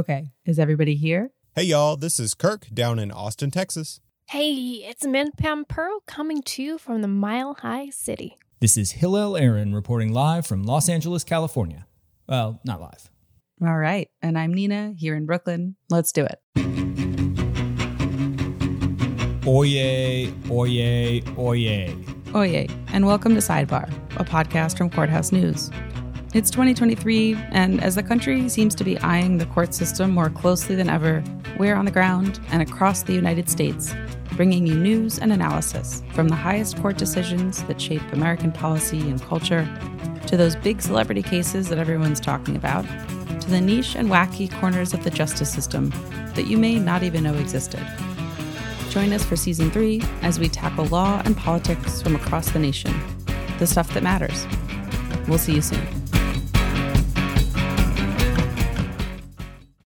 Okay, is everybody here? Hey, y'all, this is Kirk down in Austin, Texas. Hey, it's Min Pampuro coming to you from the Mile High City. This is Hillel Aron reporting live from Los Angeles, California. Well, not live. All right, and I'm Nina here in Brooklyn. Let's do it. Oyez, oyez, oyez. Oyez, and welcome to Sidebar, a podcast from Courthouse News. It's 2023, and as the country seems to be eyeing the court system more closely than ever, we're on the ground and across the United States, bringing you news and analysis from the highest court decisions that shape American policy and culture, to those big celebrity cases that everyone's talking about, to the niche and wacky corners of the justice system that you may not even know existed. Join us for season three as we tackle law and politics from across the nation, the stuff that matters. We'll see you soon.